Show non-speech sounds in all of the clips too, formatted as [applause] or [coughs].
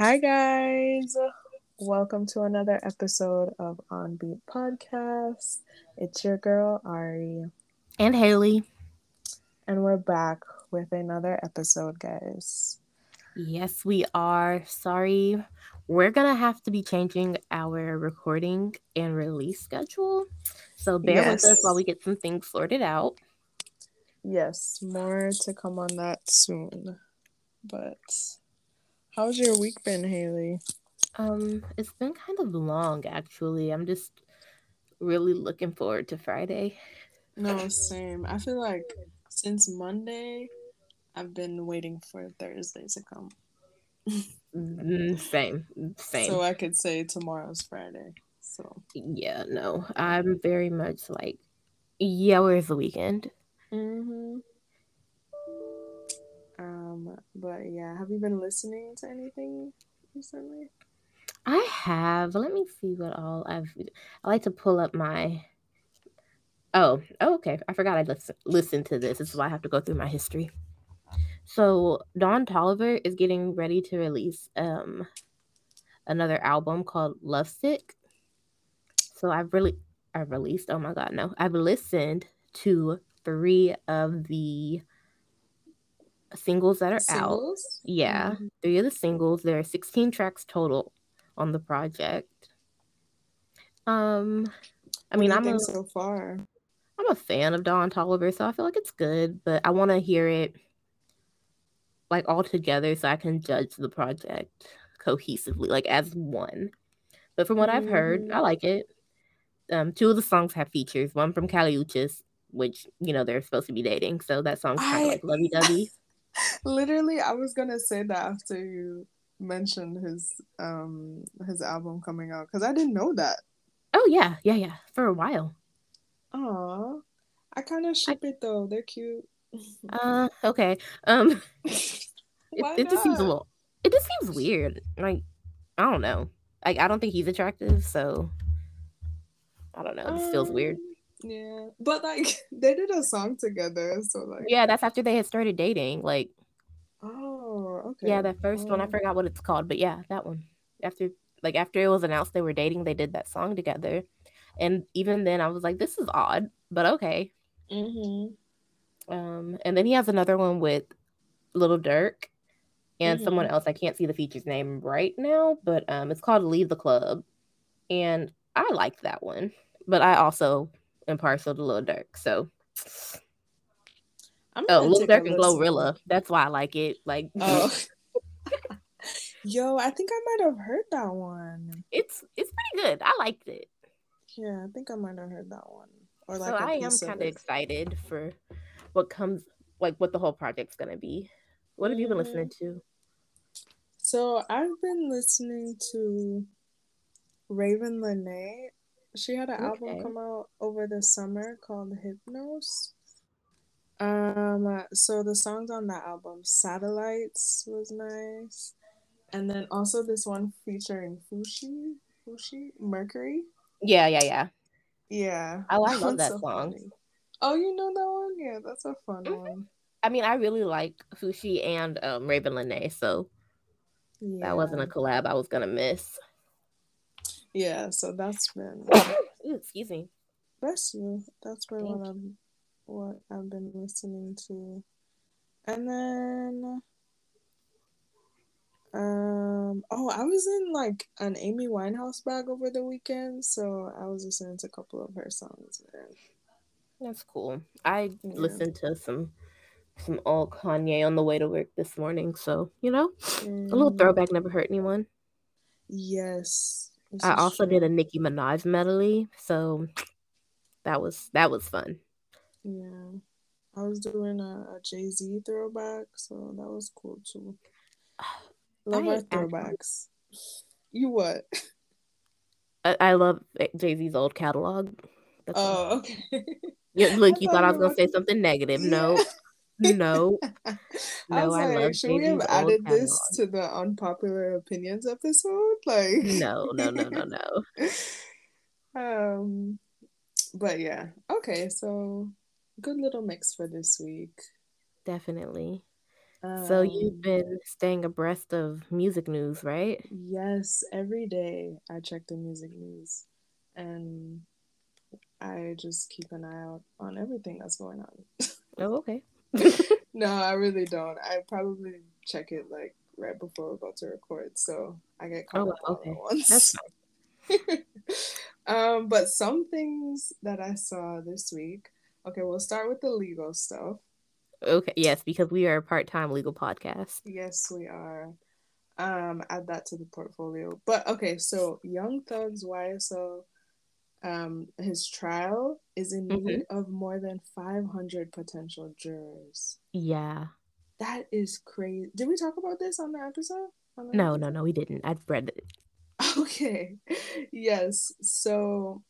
Hi, guys. Welcome to another episode of On Beat Podcast. It's your girl, Ari. And Hailey. And we're back with another episode, guys. Yes, we are. Sorry. We're going to have to be changing our recording and release schedule. So bear yes. with us while we get some things sorted out. Yes, more to come on that soon. But how's your week been, Hailey? Um, it's been kind of long actually. I'm just really looking forward to Friday. No, same. I feel like since Monday, I've been waiting for Thursday to come. Mm, same, same. So I could say tomorrow's Friday. So yeah, no, I'm very much like, yeah, where's the weekend? Mm-hmm. Um, but yeah, have you been listening to anything recently? I have. Let me see what all I've. I like to pull up my. Oh, oh okay. I forgot I listen listened to this. This is why I have to go through my history. So Don Toliver is getting ready to release um another album called Lovesick. So I've really I've released. Oh my god, no! I've listened to three of the singles that are singles? out. Yeah, mm-hmm. three of the singles. There are 16 tracks total on the project. Um, I mean, I'm a, so far. I'm a fan of Don Toliver, so I feel like it's good, but I want to hear it like all together so I can judge the project cohesively, like as one. But from what mm-hmm. I've heard, I mm-hmm. like it. Um, two of the songs have features. One from Kali Uchis, which you know they're supposed to be dating, so that song's kind of like lovey dovey. [laughs] [laughs] Literally, I was gonna say that after you mentioned his um his album coming out because I didn't know that. Oh yeah, yeah, yeah. For a while. Oh, I kind of ship I... it though. They're cute. uh, okay. Um, [laughs] [laughs] it, it just seems a little. It just seems weird. Like, I don't know. Like, I don't think he's attractive, so I don't know. It um, feels weird. Yeah, but like [laughs] they did a song together, so like. Yeah, that's after they had started dating. Like. Oh, okay. Yeah, the first oh. one I oh. forgot what it's called, but yeah, that one. After like after it was announced they were dating, they did that song together, and even then I was like, this is odd, but okay. Mm-hmm. Um, and then he has another one with Lil Durk and mm-hmm. someone else. I can't see the feature's name right now, but um, it's called Leave the Club, and I like that one. But I also am partial to Lil Durk, so. I'm oh, Lil Durk and Glorilla. That's why I like it. Like, oh. [laughs] Yo, I think I might have heard that one. It's it's pretty good. I liked it. Yeah, I think I might have heard that one. Or like so I am kind of excited for what comes like what the whole project's gonna be. What have you been listening to? So I've been listening to Ravyn Lenae. She had an okay. album come out over the summer called Hypnos. Um, so the songs on that album, Satellites, was nice, and then also this one featuring Fousheé, Fousheé Mercury. Yeah, yeah, yeah. Yeah, I, I love that so song. Funny. Oh, you know that one? Yeah, that's a fun mm-hmm. one. I mean, I really like Fousheé and um, Ravyn Lenae, so yeah. that wasn't a collab I was gonna miss. Yeah, so that's been. [coughs] Ooh, excuse me. Bless you. That's been what I'm, what I've been listening to, and then. Um. Oh, I was in like an Amy Winehouse bag over the weekend, so I was listening to a couple of her songs. there. That's cool. I yeah. listened to some some old Kanye on the way to work this morning, so you know, mm. a little mm. throwback never hurt anyone. Yes. I also true. did a Nicki Minaj medley, so that was that was fun. Yeah. I was doing a, a Jay Z throwback, so that was cool too. [sighs] Love I our throwbacks. Actually... You what? I, I love Jay Z's old catalog. That's oh, okay. Yeah, look, [laughs] you thought I was gonna say something negative. No, [laughs] [laughs] no, no. I, was I like. Should we have added this to the unpopular opinions episode? [laughs] Like, no, no, no, no, [laughs] no. um, but yeah, okay. So, good little mix for this week. Definitely. Um, so you've been staying abreast of music news, right? Yes, every day I check the music news, and I just keep an eye out on everything that's going on. oh, okay. [laughs] no, I really don't. I probably check it like right before we're about to record, so I get caught oh, up okay. once. That's [laughs] um, but some things that I saw this week. Okay, we'll start with the legal stuff. Okay, yes, because we are a part-time legal podcast. Yes, we are. Um, add that to the portfolio. But okay, so Young Thug's YSL um, his trial is in mm-hmm. need of more than 500 potential jurors. Yeah. That is crazy. Did we talk about this on the episode? On the no, episode? no, no, we didn't. I've read it. [laughs] Okay. Yes. So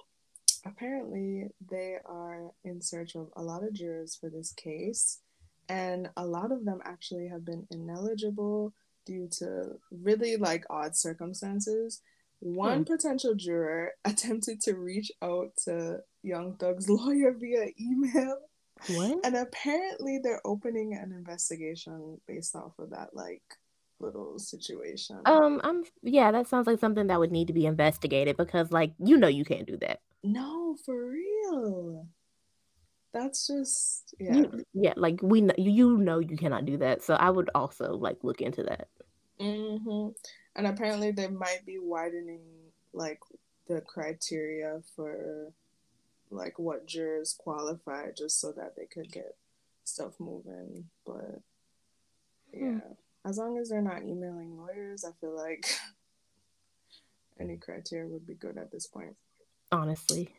apparently they are in search of a lot of jurors for this case. And a lot of them actually have been ineligible due to really like odd circumstances. One hmm. potential juror [laughs] attempted to reach out to Young Thug's [laughs] lawyer via email. What? And apparently they're opening an investigation based off of that like little situation. Um I'm yeah, that sounds like something that would need to be investigated because like you know you can't do that. No, for real. That's just yeah. You, yeah, like we know you know you cannot do that. So I would also like look into that. Mhm and apparently they might be widening like the criteria for like what jurors qualify just so that they could get stuff moving but hmm. yeah hmm. as long as they're not emailing lawyers i feel like [laughs] any criteria would be good at this point honestly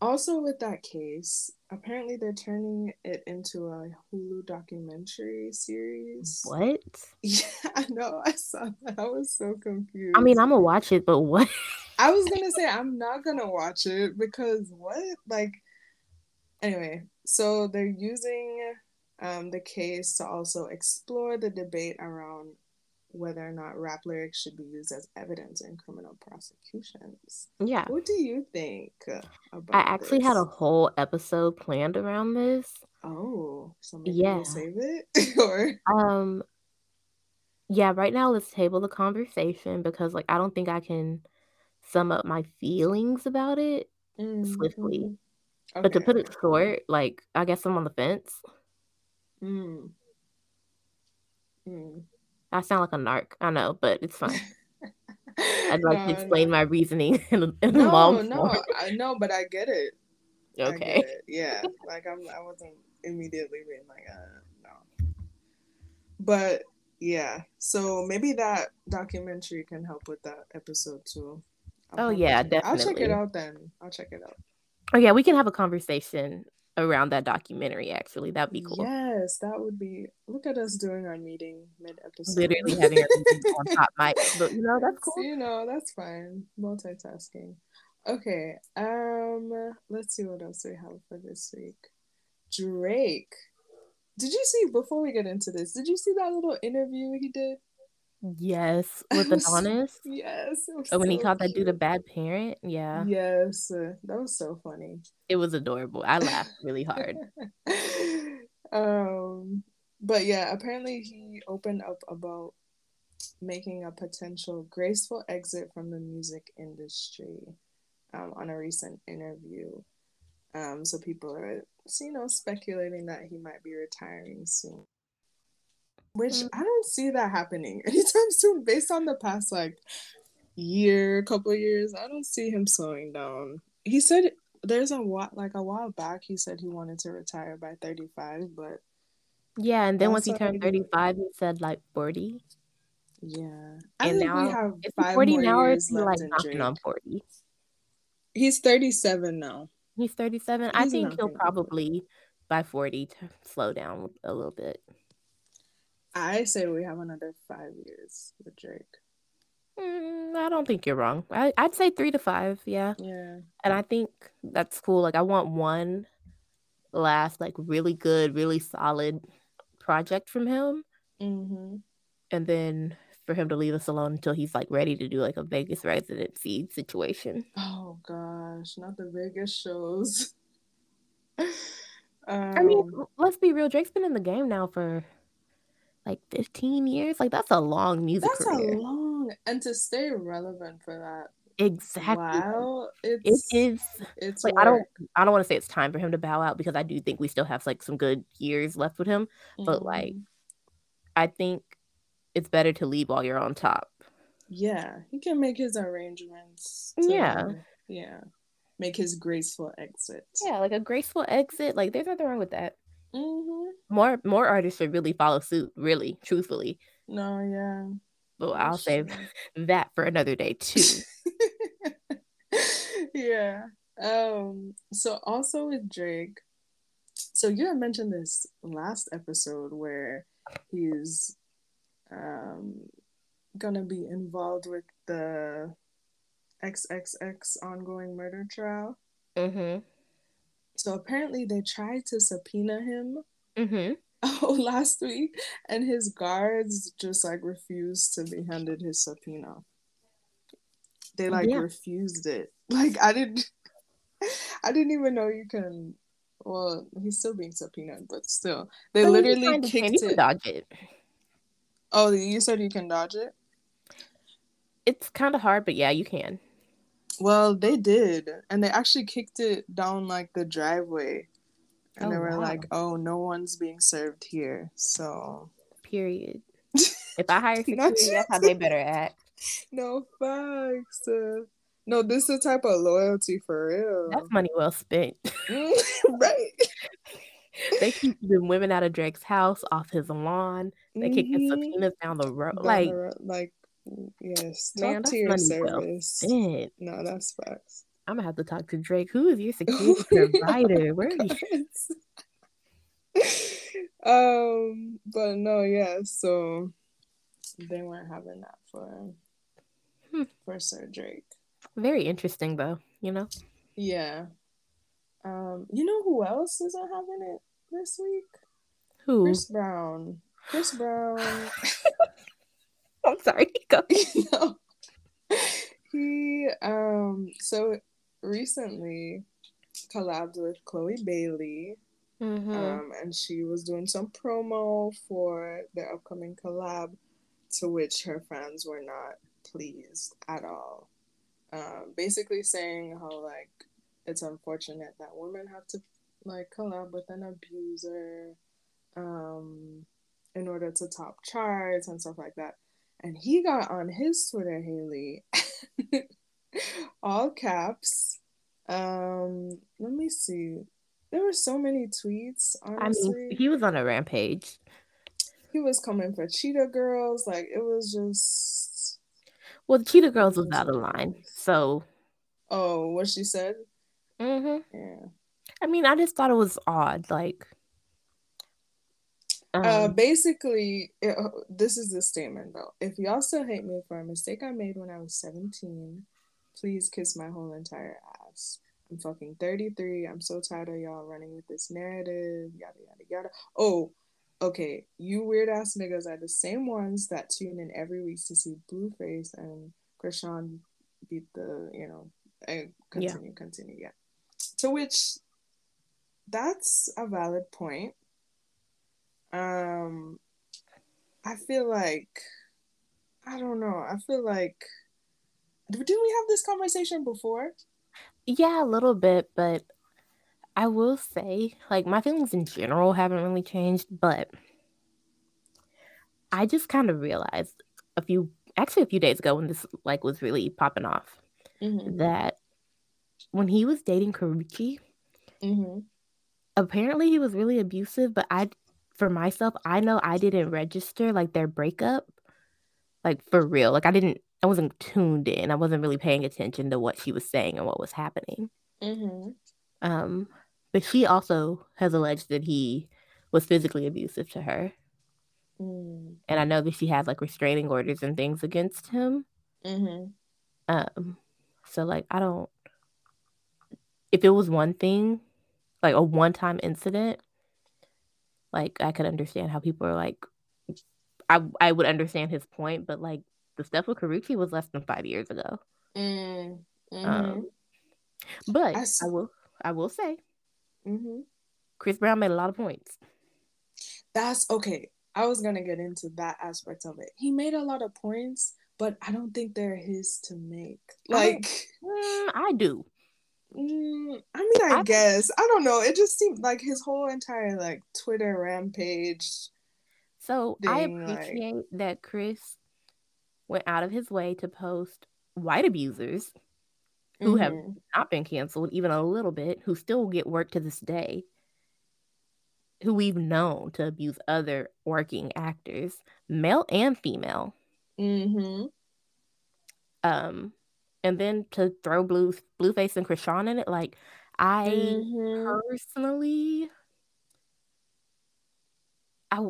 also with that case apparently they're turning it into a hulu documentary series. What? [laughs] Yeah i know i saw that. I was so confused. I mean i'm gonna watch it but what? I was gonna [laughs] say i'm not gonna watch it because what? Like anyway so they're using um, the case to also explore the debate around whether or not rap lyrics should be used as evidence in criminal prosecutions. Yeah. What do you think about I actually this? had a whole episode planned around this. Oh, so maybe yeah. save it [laughs] or um yeah, right now let's table the conversation because like I don't think I can sum up my feelings about it mm-hmm. swiftly. Okay. But to put it short, like I guess I'm on the fence. Mm. Mm. I sound like a narc. I know, but it's fine. [laughs] I'd like no, to explain no. my reasoning [laughs] in, in no, long no, form. I know, but I get it. Okay. Get it. Yeah, like I'm. I wasn't immediately being like, uh, no. But yeah, so maybe that documentary can help with that episode too. I'll oh yeah, definitely. I'll check it out then. I'll check it out. Oh yeah, we can have a conversation around that documentary actually. That'd be cool. Yes that would be look at us doing our meeting mid episode literally having our meeting [laughs] on top mic but you know that's cool. you know that's fine. Multitasking. Okay um let's see what else we have for this week. Drake. Did you see before we get into this did you see that little interview he did Yes, with Adonis. yes. Oh, when he called cute. that dude a bad parent. Yeah. Yes, uh, that was so funny. It was adorable. I laughed really hard. [laughs] um, but yeah, apparently he opened up about making a potential graceful exit from the music industry um, on a recent interview. Um, so people are, you know, speculating that he might be retiring soon which mm. I don't see that happening [laughs] anytime soon based on the past like year, couple years. I don't see him slowing down. He said there's a while like a while back he said he wanted to retire by 35, but yeah, and then once he turned 35, he said like 40. Yeah. I and now we have is 40 now or is he like knocking Drake. on 40? He's 37 now. He's 37. He's I think he'll probably by 40 to slow down a little bit. I say we have another five years with Drake. Mm, I don't think you're wrong. I, I'd say three to five. Yeah. Yeah. And I think that's cool. Like, I want one last, like, really good, really solid project from him. Mm-hmm. And then for him to leave us alone until he's like ready to do like a Vegas residency situation. Oh gosh, not the Vegas shows. um, [laughs] I mean, let's be real. Drake's been in the game now for like 15 years. Like that's a long music that's career. a long and to stay relevant for that exactly wow it's it is it's like work. i don't i don't want to say it's time for him to bow out because i do think we still have like some good years left with him mm-hmm. but like i think it's better to leave while you're on top yeah he can make his arrangements to, yeah yeah make his graceful exit yeah like a graceful exit like there's nothing wrong with that mm-hmm. more more artists should really follow suit really truthfully no yeah but I'll save that for another day too. [laughs] yeah. Um, so also with Drake, so you had mentioned this last episode where he's um gonna be involved with the XXX ongoing murder trial. Mm-hmm. So apparently they tried to subpoena him. [laughs] Mm-hmm. Oh, last week, and his guards just like refused to be handed his subpoena they like yeah. refused it. [laughs] Like I didn't [laughs] I didn't even know you can well, he's still being subpoenaed, but still. They oh, literally kicked it. Dodge it. Oh, you said you can dodge it? It's kind of hard, but yeah, you can. Well, they did. And they actually kicked it down like the driveway. And oh, they were wow. like, "Oh, no one's being served here." So, period. [laughs] if I hire security, that's how they better act. [laughs] no facts. Uh, no, this is a type of loyalty for real. That's money well spent. [laughs] right. they keep the women out of Drake's house, off his lawn. They mm-hmm. kick the subpoenas down the road. Down like, the road. like, yes, top tier service. Well no, that's facts. I'm gonna have to talk to Drake. Who is your [laughs] security provider? Where are you? [laughs] um, but no, yeah. So they weren't having that for hmm. for Sir Drake. Very interesting, though. You know. Yeah. Um. You know who else isn't having it this week? Who? Chris Brown. Chris Brown. [laughs] [laughs] I'm sorry. [laughs] Go. [laughs] no. He um. So recently collabed with Chloe Bailey. Mm-hmm. Um, and she was doing some promo for their upcoming collab, to which her fans were not pleased at all. Um, basically saying how like it's unfortunate that women have to like collab with an abuser um, in order to top charts and stuff like that. And he got on his Twitter, Hailey, [laughs] all caps. Um, let me see. There were so many tweets. Honestly, I mean, he was on a rampage. He was coming for cheetah girls. Like it was just well, the Cheetah Girls was out of line. So. Oh, what she said. Mhm. Yeah. I mean, I just thought it was odd. Like. Uh, um, uh, basically, it, this is the statement though. If y'all still hate me for a mistake I made when I was 17, please kiss my whole entire ass. I'm fucking 33. I'm so tired of y'all running with this narrative. Yada yada yada. Oh, okay, you weird ass niggas are the same ones that tune in every week to see Blueface and Chrisean beat the, you know, and continue, yeah. continue, yeah. To which that's a valid point. Um I feel like I don't know. I feel like didn't we have this conversation before? Yeah, a little bit, but I will say, like, my feelings in general haven't really changed, but I just kind of realized a few, actually, a few days ago when this, like, was really popping off, mm-hmm. that when he was dating Karrueche, mm-hmm. apparently he was really abusive, but I, for myself, I know I didn't register, like, their breakup, like, for real. Like, I didn't, I wasn't tuned in. I wasn't really paying attention to what she was saying and what was happening. Mm-hmm. Um, but she also has alleged that he was physically abusive to her. Mm. And I know that she has like restraining orders and things against him. Mm-hmm. Um, so like I don't. If it was one thing, like a one-time incident, like I could understand how people are like. I I would understand his point, but like the stuff with Karrueche was less than five years ago. Mm. Mm-hmm. Um, but I, I will I will say Mm-hmm. Chris Brown made a lot of points. That's okay. I was gonna get into that aspect of it. He made a lot of points, but I don't think they're his to make. Like I, mm, I do. Mm, I mean, I, I guess I don't know. It just seemed like his whole entire like Twitter rampage. So thing, I appreciate like... that Chris went out of his way to post white abusers who mm-hmm. have not been canceled even a little bit, who still get work to this day, who we've known to abuse other working actors, male and female. Mm-hmm. Um, and then to throw blue blueface and Chrisean in it, like I mm-hmm. personally, I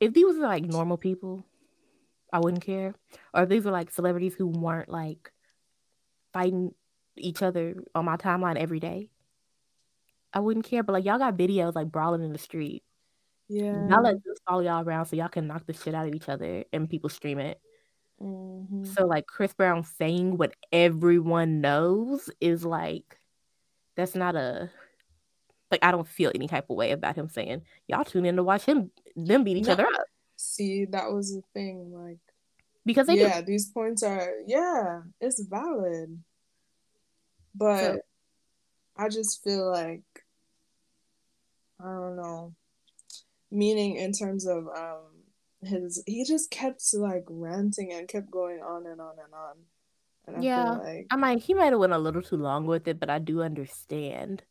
if these were like normal people, I wouldn't care. Or if these were like celebrities who weren't like fighting each other on my timeline every day, I wouldn't care. But like y'all got videos like brawling in the street. Yeah. Y'all let this follow y'all around so y'all can knock the shit out of each other and people stream it. Mm-hmm. So like Chris Brown saying what everyone knows is like that's not a like I don't feel any type of way about him saying y'all tune in to watch him them beat each other up. See, that was the thing, like because they yeah, do. these points are yeah, it's valid, but so, I just feel like I don't know, meaning in terms of um his he just kept like ranting and kept going on and on and on. And I yeah, like... I might he might have went a little too long with it, but I do understand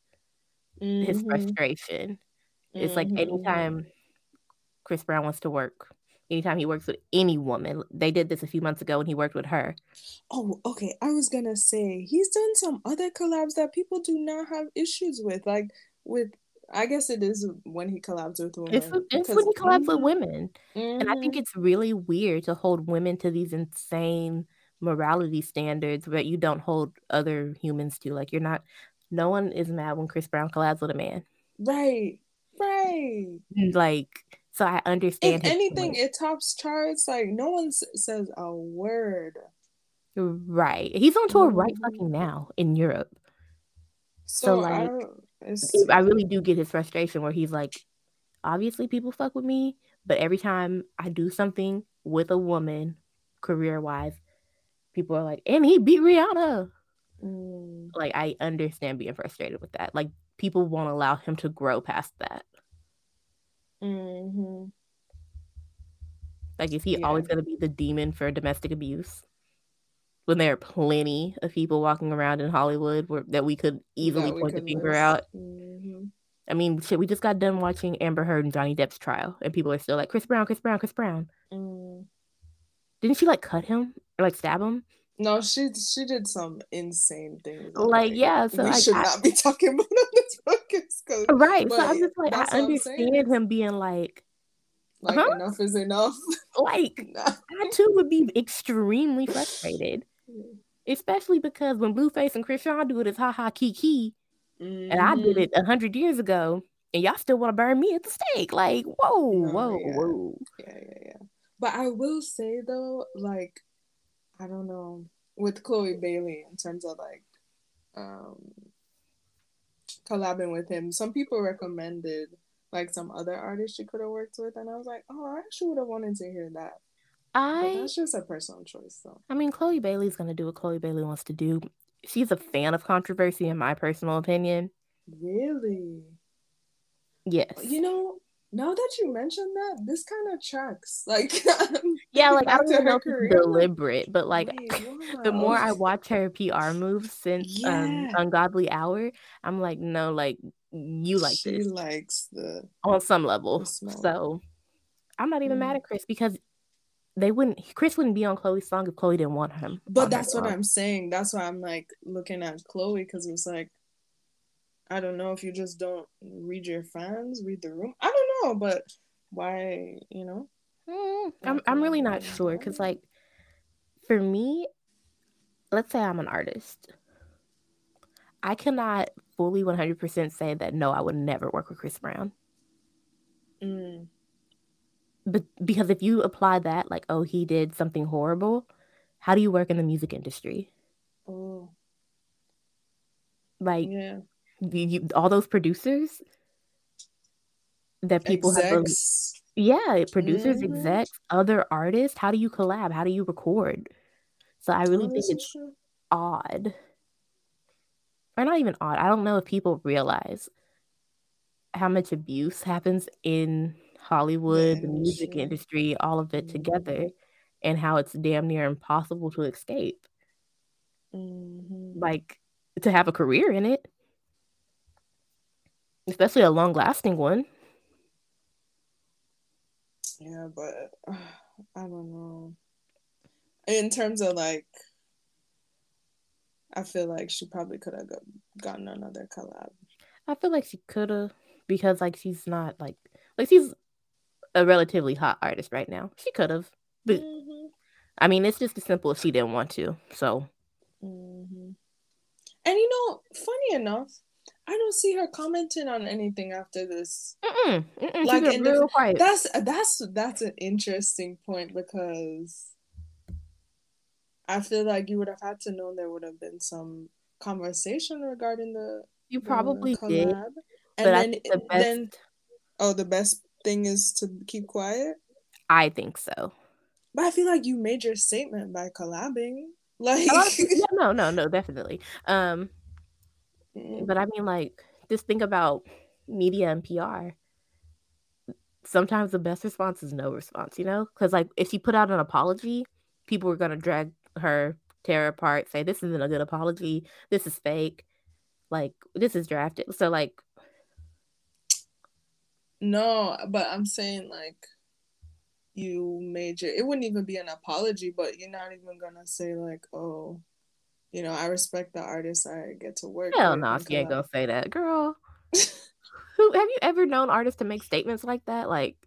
mm-hmm. his frustration. It's mm-hmm. like anytime Chris Brown wants to work, anytime he works with any woman, they did this a few months ago when he worked with her. Oh, okay. I was gonna say he's done some other collabs that people do not have issues with, like with I guess it is when he collabs with women. It's, it's when he collabs with women. Mm-hmm. And I think mm-hmm. it's really weird to hold women to these insane morality standards that you don't hold other humans to. Like you're not no one is mad when Chris Brown collabs with a man. Right. Right. Like so I understand. If anything, point. it tops charts. Like no one s- says a word. Right. He's on tour mm-hmm. right fucking now in Europe. So, so like I really do get his frustration where he's like, obviously people fuck with me, but every time I do something with a woman, career wise, people are like, and he beat Rihanna. Mm. Like I understand being frustrated with that. Like people won't allow him to grow past that. Mm-hmm. Like is he yeah. always gonna be the demon for domestic abuse? When there are plenty of people walking around in Hollywood where, that we could easily we point could the finger out. Mm-hmm. I mean, shit, we just got done watching Amber Heard and Johnny Depp's trial, and people are still like, Chris Brown, Chris Brown, Chris Brown. Mm. Didn't she like cut him or like stab him? No, she she did some insane things. Like, yeah, so we like, should I, not be talking about [laughs] on this podcast. Right. So I'm just like, I understand him being like, like uh-huh. enough is enough. Like, [laughs] nah. I too would be extremely frustrated. Especially because when Blueface and Chrisean do it, it's ha ha kiki. Mm-hmm. And I did mm-hmm. it a hundred years ago, and y'all still want to burn me at the stake. Like, whoa, oh, whoa, yeah. whoa. Yeah, yeah, yeah. But I will say though, like, I don't know, with Chloe Bailey in terms of like um collabing with him, some people recommended like some other artists she could have worked with, and I was like, oh, I actually would have wanted to hear that. I that's just a personal choice, though. I mean, Chloe Bailey's gonna do what Chloe Bailey wants to do. She's a fan of controversy, in my personal opinion. Really? Yes. You know, now that you mentioned that, this kind of tracks. [laughs] Like, yeah, like I don't know if it's deliberate, but like Wait, the more I watch her PR moves since um, yeah. um, Ungodly Hour, I'm like, no, like you like she this. likes the on some level. So I'm not even mm. mad at Chris because they wouldn't Chris wouldn't be on Chloe's song if Chloe didn't want him. But that's what I'm saying. That's why I'm like looking at Chloe because it's like I don't know if you just don't read your fans, read the room. I don't know, but why, you know? Mm, I'm I'm really not sure because like for me, let's say I'm an artist. I cannot fully 100% say that no, I would never work with Chris Brown. Mm but because if you apply that like oh he did something horrible how do you work in the music industry oh like yeah you, all those producers that people Execs. Yeah, producers, mm-hmm. execs, other artists. How do you collab? How do you record? So I really oh, think it's true. odd. Or not even odd. I don't know if people realize how much abuse happens in Hollywood, the music industry, all of it mm-hmm. together, and how it's damn near impossible to escape. Mm-hmm. Like to have a career in it, especially a long lasting one. Yeah, but uh, [sighs] I don't know. In terms of like, I feel like she probably could have gotten another collab. I feel like she could have because like she's not like like she's a relatively hot artist right now. She could have, but mm-hmm. I mean, it's just as simple as she didn't want to. So, mm-hmm. and you know, funny enough, I don't see her commenting on anything after this. Mm-mm, mm-mm, like, the, that's that's that's an interesting point because I feel like you would have had to know there would have been some conversation regarding the. You probably the did, and then the best... then oh, the best thing is to keep quiet. I think so. But I feel like you made your statement by collabing. [laughs] Like, yeah, no, no, no, definitely. Um, Mm-hmm. But I mean, like, just think about media and PR. Sometimes the best response is no response, you know? Because, like, if she put out an apology, people were going to drag her, tear apart, say, this isn't a good apology. This is fake. Like, this is drafted. So, like, no, but I'm saying, like, you major it wouldn't even be an apology, but you're not even to say, like, oh, you know, I respect the artists I get to work. Hell no, she ain't gonna say that, girl. [laughs] Who have you ever known artists to make statements like that? Like,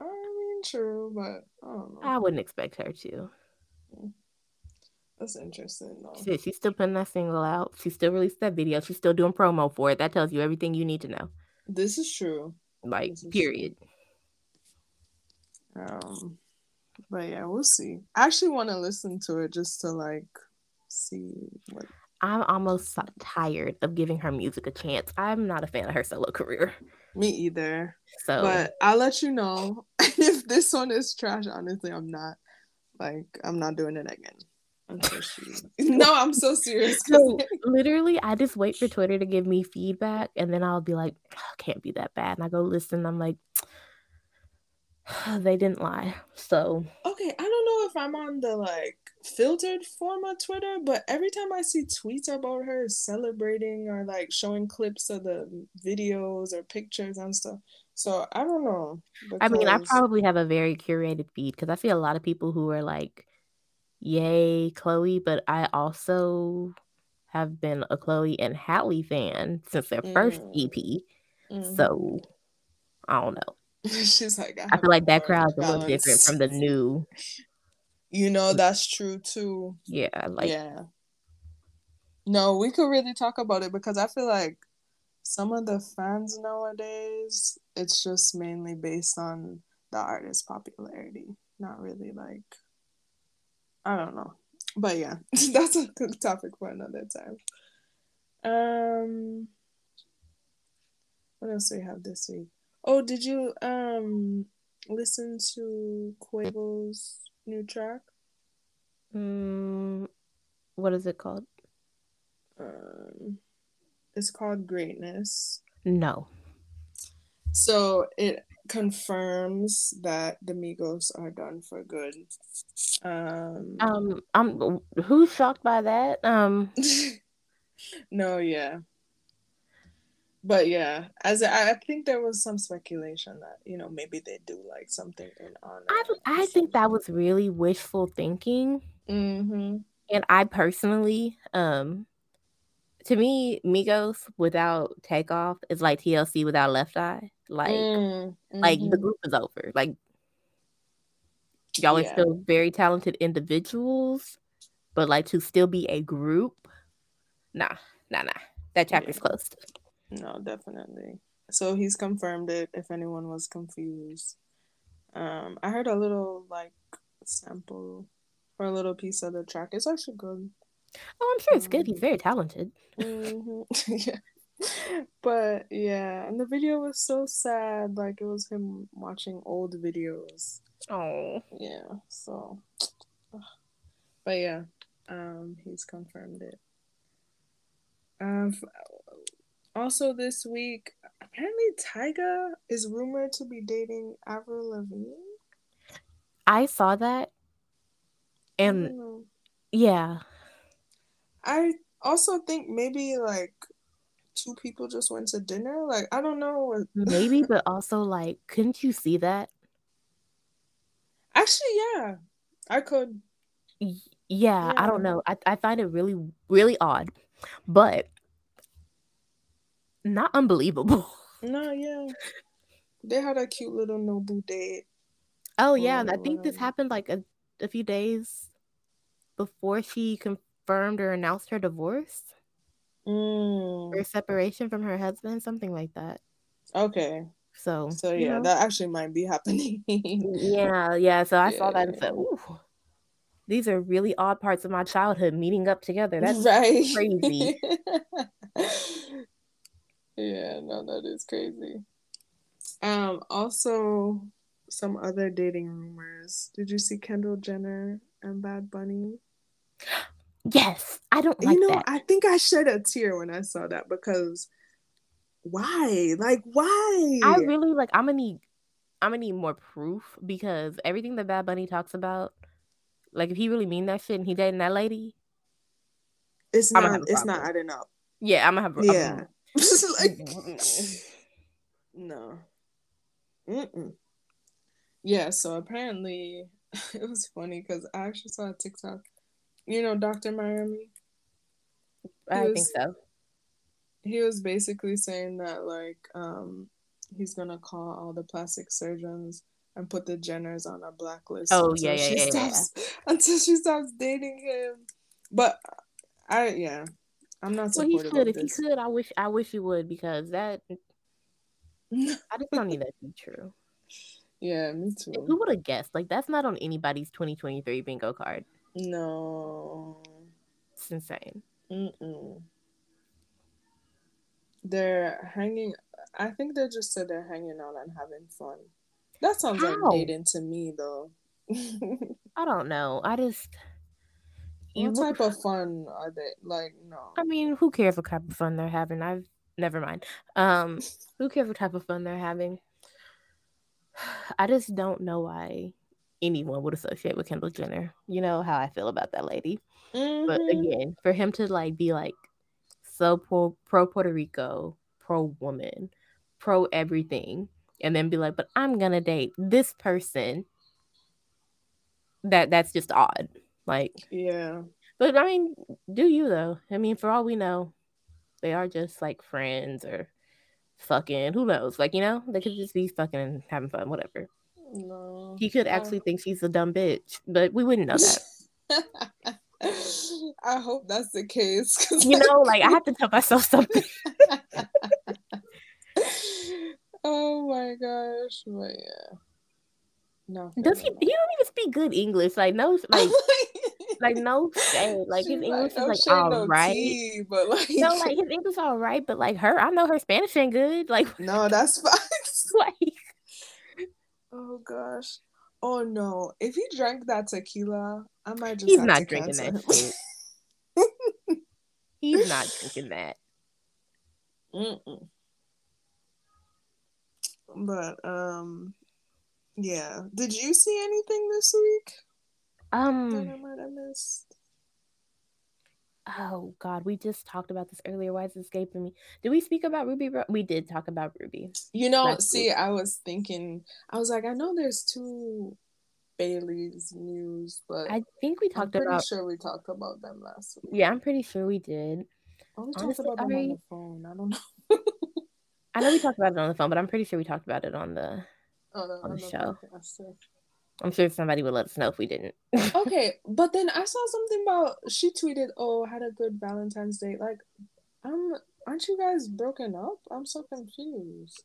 I mean, true, but I don't know. I wouldn't expect her to. That's interesting, though. She's still putting that single out. She still released that video. She's still doing promo for it. That tells you everything you need to know. This is true. Like, period. True. Um, but yeah, we'll see. I actually want to listen to it just to like see what. I'm almost tired of giving her music a chance. I'm not a fan of her solo career. Me either. So, but I'll let you know [laughs] if this one is trash. Honestly, I'm not like I'm not doing it again. [laughs] no, I'm so serious. So, [laughs] literally, I just wait for Twitter to give me feedback, and then I'll be like, oh, "Can't be that bad," and I go listen. I'm like, they didn't lie. So okay, I don't know if I'm on the like filtered form of Twitter, but every time I see tweets about her celebrating or like showing clips of the videos or pictures and stuff, so I don't know. Because... I mean, I probably have a very curated feed because I see a lot of people who are like, "Yay, Chloe!" But I also have been a Chloe and Halle fan since their mm. first EP, mm-hmm. so I don't know. [laughs] She's like, I, I feel like that crowd's a little different from the new. You know, that's true too. Yeah, like yeah. No, we could really talk about it because I feel like some of the fans nowadays, it's just mainly based on the artist's popularity, not really like I don't know. But yeah, [laughs] that's a good topic for another time. Um what else do we have this week? Oh, did you um listen to Quavo's new track? Mm, what is it called? Um, it's called Greatness. No. So it confirms that the Migos are done for good. Um, um, I'm who's shocked by that? Um, [laughs] no, yeah but yeah, as I, I, think there was some speculation that you know maybe they do like something in honor. I I think that was really wishful thinking, mm-hmm. and I personally, um, to me, Migos without Takeoff is like TLC without Left Eye. Like, mm-hmm. like the mm-hmm. group is over. Like, y'all yeah. are still very talented individuals, but like to still be a group, nah, nah, nah. That chapter's yeah. closed. No, definitely. So he's confirmed it if anyone was confused. Um, I heard a little like sample or a little piece of the track. It's actually good. Oh, I'm sure it's good. He's very talented. Mm-hmm. [laughs] yeah. but yeah, and the video was so sad. Like it was him watching old videos. Oh. Yeah. So. But yeah, um, he's confirmed it. Um, also this week, apparently Tyga is rumored to be dating Avril Lavigne. I saw that, and yeah, I also think maybe like two people just went to dinner. Like I don't know. [laughs] maybe, but also like, couldn't you see that? Actually, yeah, I could. Yeah, yeah, I don't know. I, I find it really, really odd, but not unbelievable. [laughs] No, yeah. They had a cute little Nobu date. Oh yeah, I think this happened like a, a few days before she confirmed or announced her divorce. Mm. Or separation from her husband, something like that. Okay. So So yeah, know. that actually might be [laughs] happening. yeah, yeah. So I yeah. saw that and said, Ooh these are really odd parts of my childhood meeting up together. That's right. crazy. [laughs] yeah, no, that is crazy. Um, also some other dating rumors. Did you see Kendall Jenner and Bad Bunny? Yes, I don't like you know, that. I think I shed a tear when I saw that because why? Like why? I really like I'm gonna need I'm gonna need more proof because everything that Bad Bunny talks about like if he really mean that shit and he dating that lady, it's not. It's not adding up. Yeah, I'm gonna have. Yeah. [laughs] like, mm, mm, mm, no. Mm-mm. Yeah. So apparently, [laughs] it was funny because I actually saw a TikTok. You know, Doctor Miami. I was, think so. He was basically saying that like um he's gonna call all the plastic surgeons and put the Jenners on a blacklist. Oh yeah, yeah, yeah, stops, yeah, [laughs] Until she stops dating him. But I yeah, I'm not well. Well, he could if he could. I wish I wish he would because that [laughs] I just don't need that to be true. Yeah, me too. Who would have guessed? Like that's not on anybody's 2023 bingo card. No, it's insane. Mm-mm. They're hanging. I think they just said they're hanging out and having fun. That sounds How? like dating to me, though. [laughs] I don't know. I just. What type of fun are they? Like, no. I mean, who cares what type of fun they're having? I've never mind. Um, who cares what type of fun they're having? [sighs] I just don't know why anyone would associate with Kendall Jenner. You know how I feel about that lady. Mm-hmm. But again, for him to like be like so pro pro Puerto Rico, pro woman, pro everything, and then be like, but I'm gonna date this person. That that's just odd. Like yeah. But I mean, do you though? I mean, for all we know, they are just like friends or fucking. Who knows? Like you know, they could just be fucking and having fun, whatever. No. He could actually oh. think she's a dumb bitch, but we wouldn't know that. [laughs] I hope that's the case. You know, like I [laughs] have to tell myself something. [laughs] Oh my gosh. But yeah. No. Does he he don't even speak good English. Like no like like no shade. Like his English like, is like all no right. Tea, but like No, like his English all right, but like her, I know her Spanish ain't good. Like No, that's fine. like Oh gosh. Oh no. If he drank that tequila, I might just He's not drinking that. He's not [laughs] drinking that. Mm-mm. But um yeah. Did you see anything this week? Um that I might have missed. Oh God, we just talked about this earlier. Why is it escaping me? Did we speak about Ruby? We did talk about Ruby. You know, see, week. I was thinking, I was like, I know there's two Bailey's news, but I think we talked I'm about. Sure, we talked about them last week. Yeah, I'm pretty sure we did. Oh, we talked about them I... on the phone. I don't know. I know we talked about it on the phone, but I'm pretty sure we talked about it on the [laughs] oh, no, on the show. I'm sure somebody would let us know if we didn't. [laughs] okay, but then I saw something about she tweeted, "Oh, had a good Valentine's Day." Like, um, aren't you guys broken up? I'm so confused.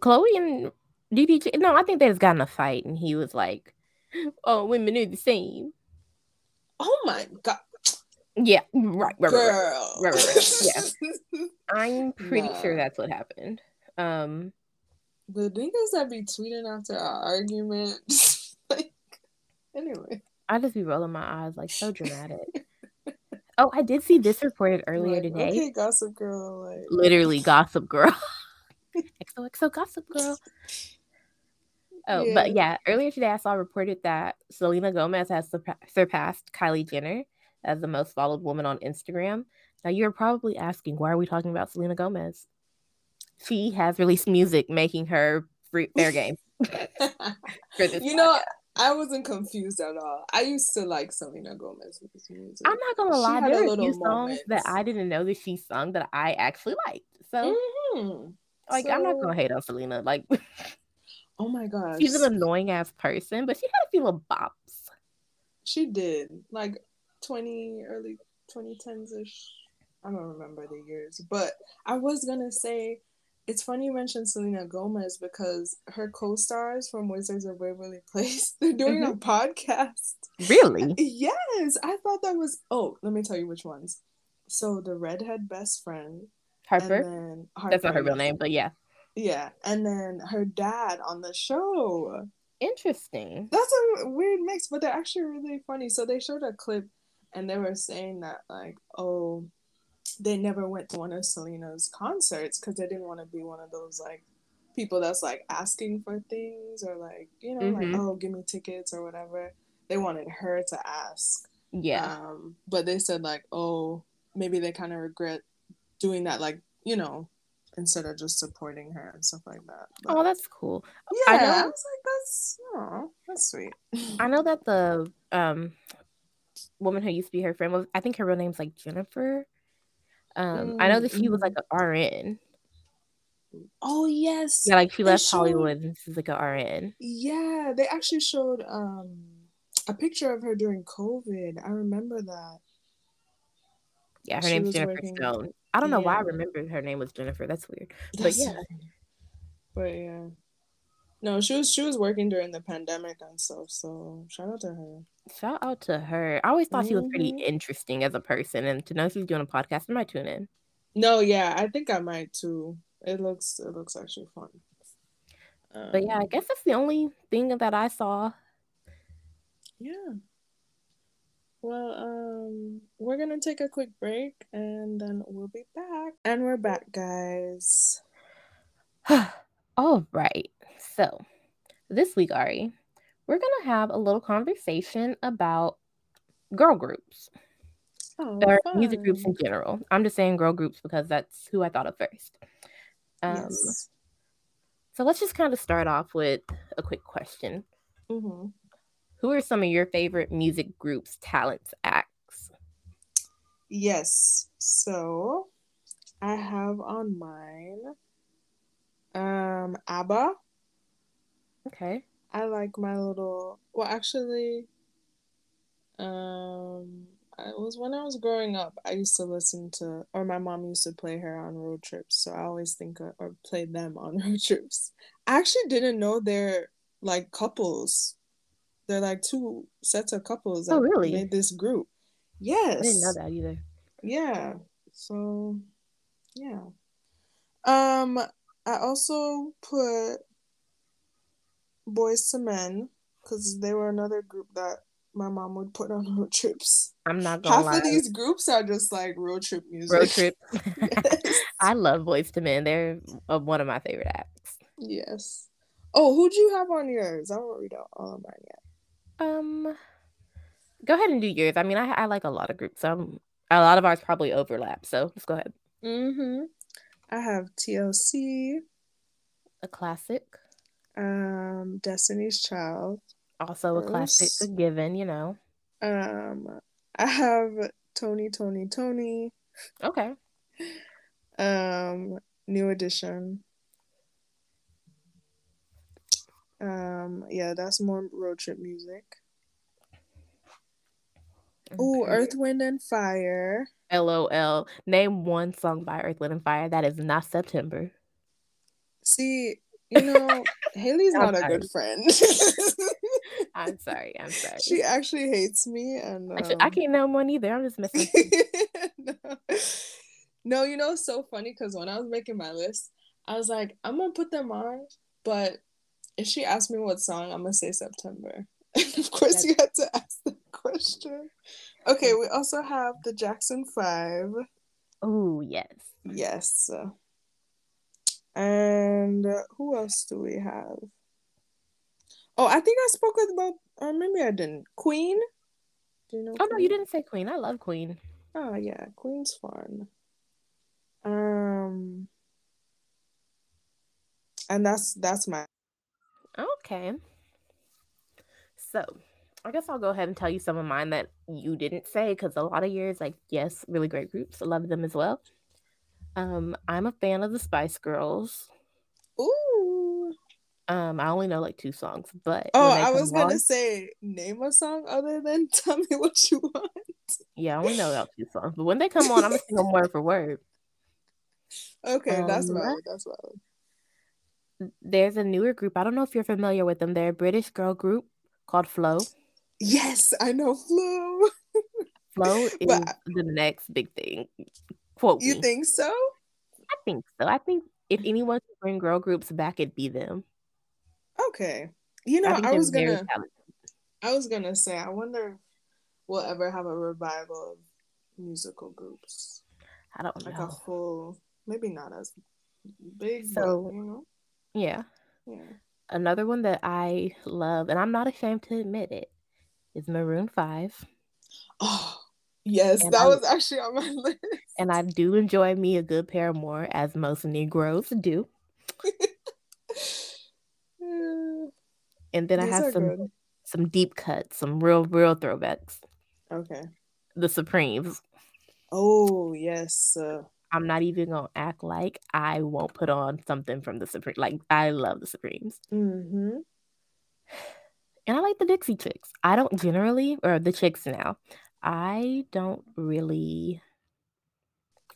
Chloe and DDG. No, I think they just got in a fight, and he was like, "Oh, women are the same." Oh my god! Yeah, right, right, Girl. right, right, right, right. Yeah, [laughs] I'm pretty nah. sure that's what happened. Um, the niggas that be tweeting after our argument, [laughs] anyway. I just be rolling my eyes like so dramatic. [laughs] oh, I did see this reported earlier like, today. Okay, Gossip Girl, like literally [laughs] Gossip Girl. [laughs] XOXO Gossip Girl. Oh, yeah. but yeah, earlier today I saw reported that Selena Gomez has surpassed Kylie Jenner as the most followed woman on Instagram. Now you're probably asking, why are we talking about Selena Gomez? She has released music making her free, fair game. you podcast. know, I wasn't confused at all. I used to like Selena Gomez's music. I'm not gonna lie, there are a few songs that I didn't know that she sung that I actually liked. So, mm-hmm. like, so... I'm not gonna hate on Selena. Like, [laughs] oh my gosh, she's an annoying ass person, but she had a few little bops. She did, like 20 early 2010s ish. I don't remember the years, but I was gonna say it's funny you mentioned Selena Gomez because her co-stars from Wizards of Waverly [laughs] Place they're doing mm-hmm. a podcast. Really? [laughs] Yes, I thought that was. Oh, let me tell you which ones. So the redhead best friend, Harper. Harper That's not her real name, but yeah. Yeah, and then her dad on the show. Interesting. That's a weird mix, but they're actually really funny. So they showed a clip, and they were saying that like, oh they never went to one of Selena's concerts because they didn't want to be one of those like people that's like asking for things or like you know mm-hmm. like oh give me tickets or whatever. They wanted her to ask. Yeah. Um, but they said like oh maybe they kind of regret doing that like you know instead of just supporting her and stuff like that. But, oh, that's cool. Yeah, I, know, I was like, that's oh, that's sweet. I know that the um woman who used to be her friend was I think her real name's like Jennifer um, mm, I know that she was like mm-hmm. an RN. Oh yes. Yeah, like she left showed, Hollywood and she's like an RN. Yeah, they actually showed um a picture of her during COVID. I remember that. Yeah, her she name's Jennifer working, Stone. I don't know yeah. why I remember her name was Jennifer. That's weird. That's yeah. But yeah. No, she was she was working during the pandemic and stuff. So shout out to her. Shout out to her. I always thought mm-hmm. she was pretty mm-hmm. interesting as a person, and to know she's doing a podcast, I might tune in. No, yeah, I think I might too. It looks it looks actually fun. Um, but yeah, I guess that's the only thing that I saw. Yeah. Well, um, we're gonna take a quick break and then we'll be back. And we're back, guys. [sighs] All right. So, this week, Ari, we're going to have a little conversation about girl groups. Oh, or fun. music groups in general. I'm just saying girl groups because that's who I thought of first. Um, yes. So let's just kind of start off with a quick question. Mm-hmm. Who are some of your favorite music groups, talents, acts? Yes. So I have on mine um ABBA. Okay. I like my little. Well, actually, um, it was when I was growing up. I used to listen to, or my mom used to play her on road trips. So I always think of, or play them on [laughs] road trips. I actually didn't know they're like couples. They're like two sets of couples that oh, really? made this group. Yes. I didn't know that either. Yeah. So, yeah. Um, I also put Boyz II Men because they were another group that my mom would put on [laughs] road trips. I'm not gonna Half lie. of these groups are just like road trip music. Road trip. yes. [laughs] [laughs] I love Boyz II Men. They're uh, one of my favorite acts. Yes. Oh, who'd you have on yours? I won't read out all of mine yet. Um, go ahead and do yours. I mean, I I like a lot of groups. So a lot of ours probably overlap. So let's go ahead. Mm-hmm. I have TLC. A classic um, Destiny's Child. Also a classic, a given, you know. Um, I have Tony, Tony, Tony. Okay. Um, New Edition. Um, yeah, that's more road trip music. Okay. Oh, Earth, Wind, and Fire. LOL. Name one song by Earth, Wind, and Fire that is not September. See, you know, Hailey's not a good friend. [laughs] I'm sorry. I'm [laughs] sorry. She actually hates me, and um... actually, I can't know one either. I'm just missing. [laughs] no. no, you know, it's so funny because when I was making my list, I was like, I'm gonna put them on, but if she asked me what song, I'm gonna say September. And of course, you had to ask the question. Okay, we also have the Jackson Five. Oh yes, yes. And uh, who else do we have? Oh, I think I spoke about, or maybe I didn't. Queen. Do you know? Oh Queen? no, you didn't say Queen. I love Queen. Oh yeah, Queen's fun. Um, and that's that's my. Okay. So, I guess I'll go ahead and tell you some of mine that you didn't say because a lot of yours, like, yes, really great groups. I love them as well. Um, I'm a fan of the Spice Girls. Ooh. Um, I only know like two songs, but oh, I was gonna say name a song other than [laughs] "Tell Me What You Want." Yeah, I only know about two songs, but when they come on, I'm gonna sing them word [laughs] for word. Okay, um, that's valid. That's valid. There's a newer group. I don't know if you're familiar with them. They're a British girl group called Flo. Yes, I know Flo. Flo [laughs] is but, the next big thing. Quote You me. think so? I think so. I think if anyone can bring girl groups back, it'd be them. Okay. You know, I, I was gonna I was gonna say, I wonder if we'll ever have a revival of musical groups. I don't like know. a whole maybe not as big, so but, you know. Yeah. Yeah. Another one that I love, and I'm not ashamed to admit it, is Maroon Five. Oh yes, and that I, was actually on my list. [laughs] And I do enjoy me a good Paramore, as most Negroes do. [laughs] and then These I have some good. some deep cuts, some real real throwbacks. Okay. The Supremes. Oh yes. Uh, I'm not even gonna act like I won't put on something from the Supreme. Like I love the Supremes. Mm-hmm. And I like the Dixie Chicks. I don't generally, or the Chicks now. I don't really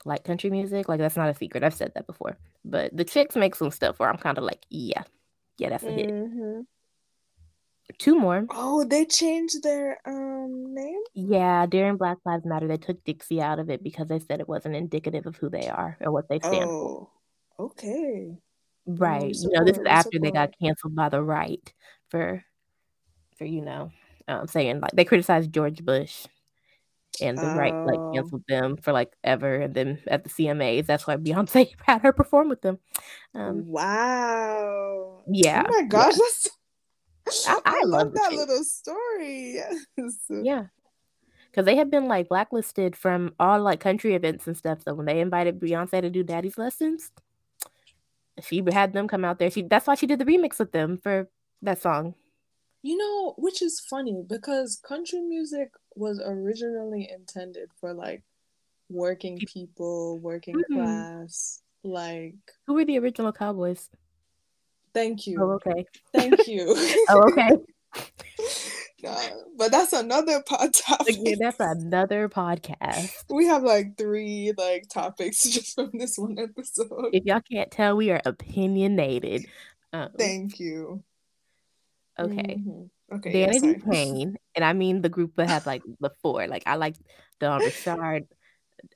like country music. Like that's not a secret. I've said that before. But the Chicks make some stuff where I'm kind of like, yeah, yeah, that's a mm-hmm. hit. Two more. Oh, they changed their um name? Yeah, during Black Lives Matter, they took Dixie out of it because they said it wasn't indicative of who they are or what they stand oh, for. Okay. Right. you know, this is after they got canceled by the right for for, you know, um, saying like they criticized George Bush and the right like oh. canceled them for like ever and then at the CMAs that's why Beyonce [laughs] had her perform with them. Um, wow. Yeah. Oh my gosh, yeah. that's [laughs] I, I, I love, love that little story. Yes. Yeah. Because they have been like blacklisted from all like country events and stuff. So when they invited Beyonce to do Daddy's Lessons, she had them come out there. She that's why she did the remix with them for that song. You know, which is funny because country music was originally intended for like working people, working mm-hmm. class, like who were the original cowboys? Thank you. Oh, okay. Thank you. [laughs] oh, okay. [laughs] but that's another pod [laughs] topic. Yeah, that's another podcast. We have like three like topics just from this one episode. If y'all can't tell, we are opinionated. Um, Thank you. Okay. Mm-hmm. Okay. Danity yeah, Kane, and I mean the group that had like the four. Like I like Dawn Richard,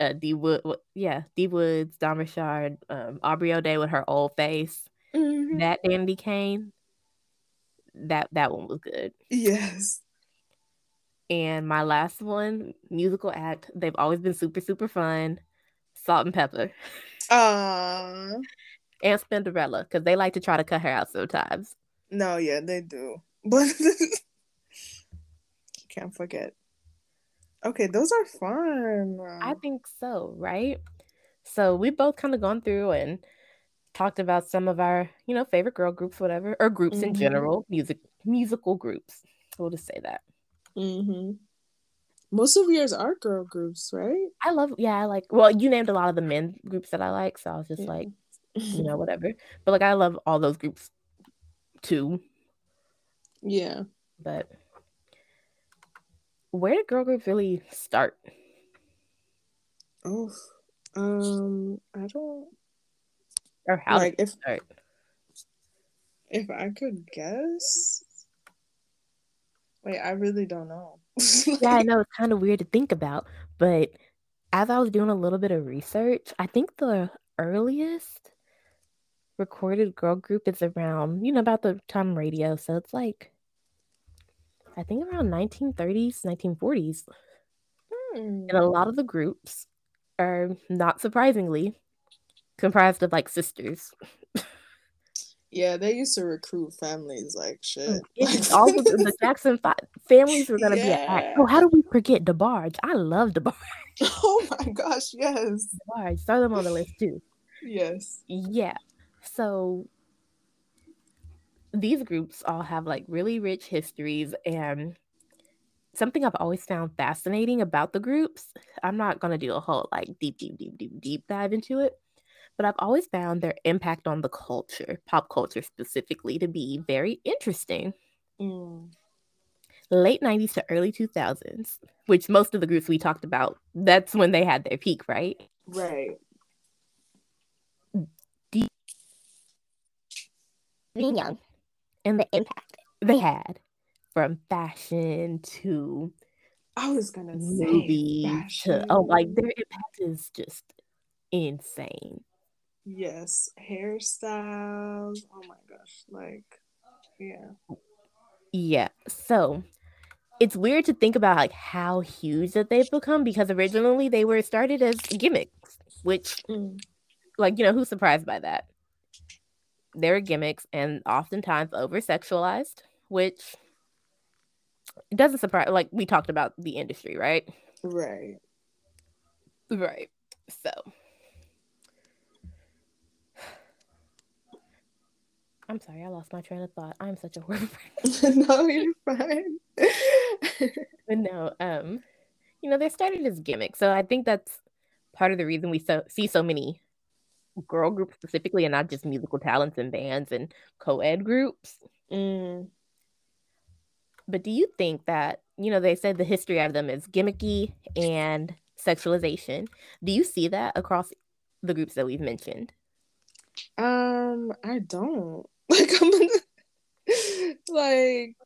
uh, D Wood, yeah, D Woods, Dawn Richard, um, Aubrey O'Day with her old face. Mm-hmm. That Danity Kane, that that one was good. Yes. And my last one, musical act. They've always been super super fun. Salt-N-Pepa. Uh and Spinderella, because they like to try to cut her out sometimes. No, yeah, they do. [laughs] But [laughs] can't forget. Okay, those are fun. I think so, right? So we both kind of gone through and talked about some of our, you know, favorite girl groups, whatever, or groups mm-hmm. in general, music musical groups. We'll just say that. Mm-hmm. Most of yours are girl groups, right? I love, yeah, I like. Well, you named a lot of the men groups that I like, so I was just yeah. like, [laughs] you know, whatever. But like, I love all those groups too. Yeah, but where did girl groups really start? Oh, um, I don't or how like if start? if I could guess, Wait, I really don't know. like... [laughs] Yeah, I know it's kind of weird to think about, but as I was doing a little bit of research, I think the earliest recorded girl group is around, you know, about the time radio. So it's like, I think around 1930s, 1940s. Hmm. And a lot of the groups are, not surprisingly, comprised of like sisters. Yeah, they used to recruit families like shit. all the, the [laughs] Jackson fi- families were gonna yeah. be at. Oh, how do we forget DeBarge? I love DeBarge. [laughs] Oh my gosh, yes. DeBarge, throw them on the list too. [laughs] Yes. Yeah. So these groups all have like really rich histories and something I've always found fascinating about the groups. I'm not gonna do a whole like deep, deep, deep, deep, deep dive into it but I've always found their impact on the culture, pop culture specifically, to be very interesting. Mm. Late 90s to early 2000s, which most of the groups we talked about, that's when they had their peak, right? Right. Being young and the impact they had from fashion to I was gonna movies to oh like their impact is just insane. Yes, hairstyles. Oh my gosh, like yeah. Yeah. So, it's weird to think about like how huge that they've become because originally they were started as gimmicks, which mm. like, you know, who's surprised by that? They're gimmicks and oftentimes over sexualized, which doesn't surprise like we talked about the industry, right? Right. Right. So, I'm sorry, I lost my train of thought. I'm such a horrible [laughs] no, you're fine. [laughs] but no, um, you know, they started as gimmicks. So I think that's part of the reason we so see so many girl groups specifically and not just musical talents and bands and co-ed groups. Mm. But do you think that, you know, they said the history of them is gimmicky and sexualization. Do you see that across the groups that we've mentioned? Um, I don't. [laughs] Like I'm gonna [laughs] like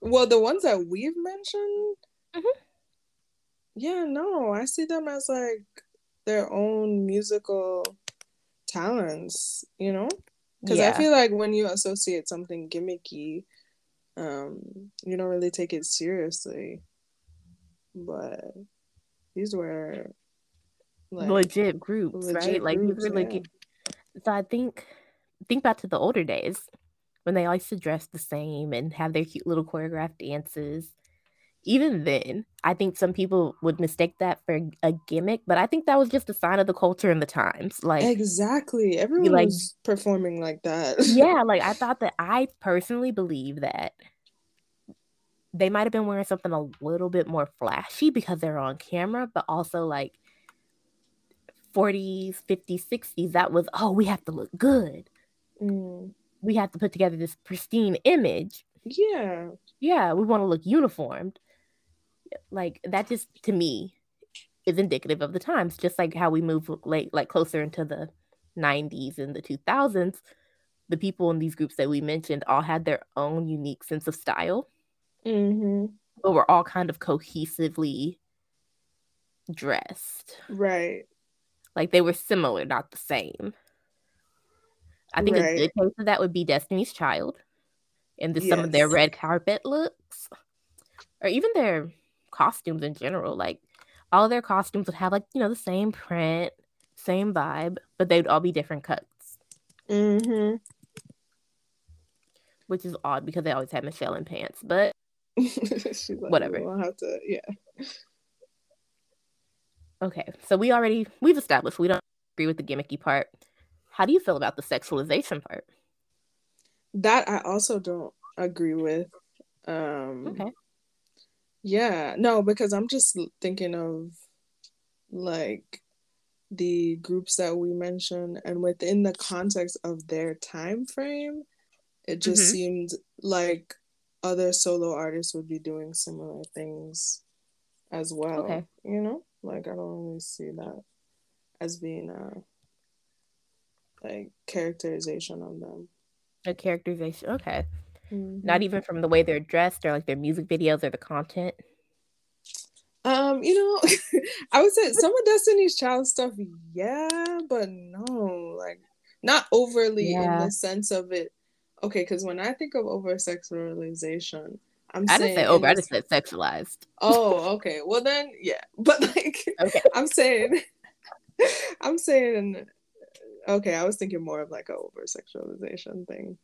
well the ones that we've mentioned. Mm-hmm. Yeah, no, I see them as like their own musical talents, you know? Because yeah. I feel like when you associate something gimmicky, um, you don't really take it seriously. But these were like, legit groups, legit right? Like groups, these were like yeah. so I think think back to the older days when they used to dress the same and have their cute little choreographed dances. Even then, I think some people would mistake that for a gimmick, but I think that was just a sign of the culture and the times. Like exactly, everyone like, was performing like that. yeah, [laughs] like I thought that I personally believe that they might have been wearing something a little bit more flashy because they're on camera, but also like 40s, 50s, 60s, that was, oh, we have to look good. Mm. We have to put together this pristine image. Yeah. Yeah, we want to look uniformed. Like that just to me is indicative of the times, just like how we move late like closer into the 90s and the 2000s. The people in these groups that we mentioned all had their own unique sense of style. Mm-hmm. But we're all kind of cohesively dressed. Right. Like they were similar, not the same. I think right. a good case of that would be Destiny's Child and the, yes. some of their red carpet looks, or even their costumes in general. Like all their costumes would have like you know the same print, same vibe, but they'd all be different cuts. Mm-hmm. Which is odd because they always had Michelle in pants, but [laughs] like, whatever. We'll have to, yeah. Okay, so we already we've established we don't agree with the gimmicky part. How do you feel about the sexualization part? That I also don't agree with. Um Okay. Yeah, no, because I'm just thinking of like the groups that we mentioned and within the context of their time frame, it just mm-hmm. seemed like other solo artists would be doing similar things as well. Okay. You know? Like I don't really see that as being a like characterization of them. A characterization. Okay. Mm-hmm. Not even from the way they're dressed or like their music videos or the content. Um, you know, [laughs] I would say some of Destiny's Child stuff, yeah, but no, like not overly yeah. in the sense of it. Okay, because when I think of over sexualization, I'm saying I didn't say over, I just said sexualized. Oh, [laughs] okay. Well then, yeah. [laughs] But like okay. I'm saying I'm saying okay, I was thinking more of like a over sexualization thing.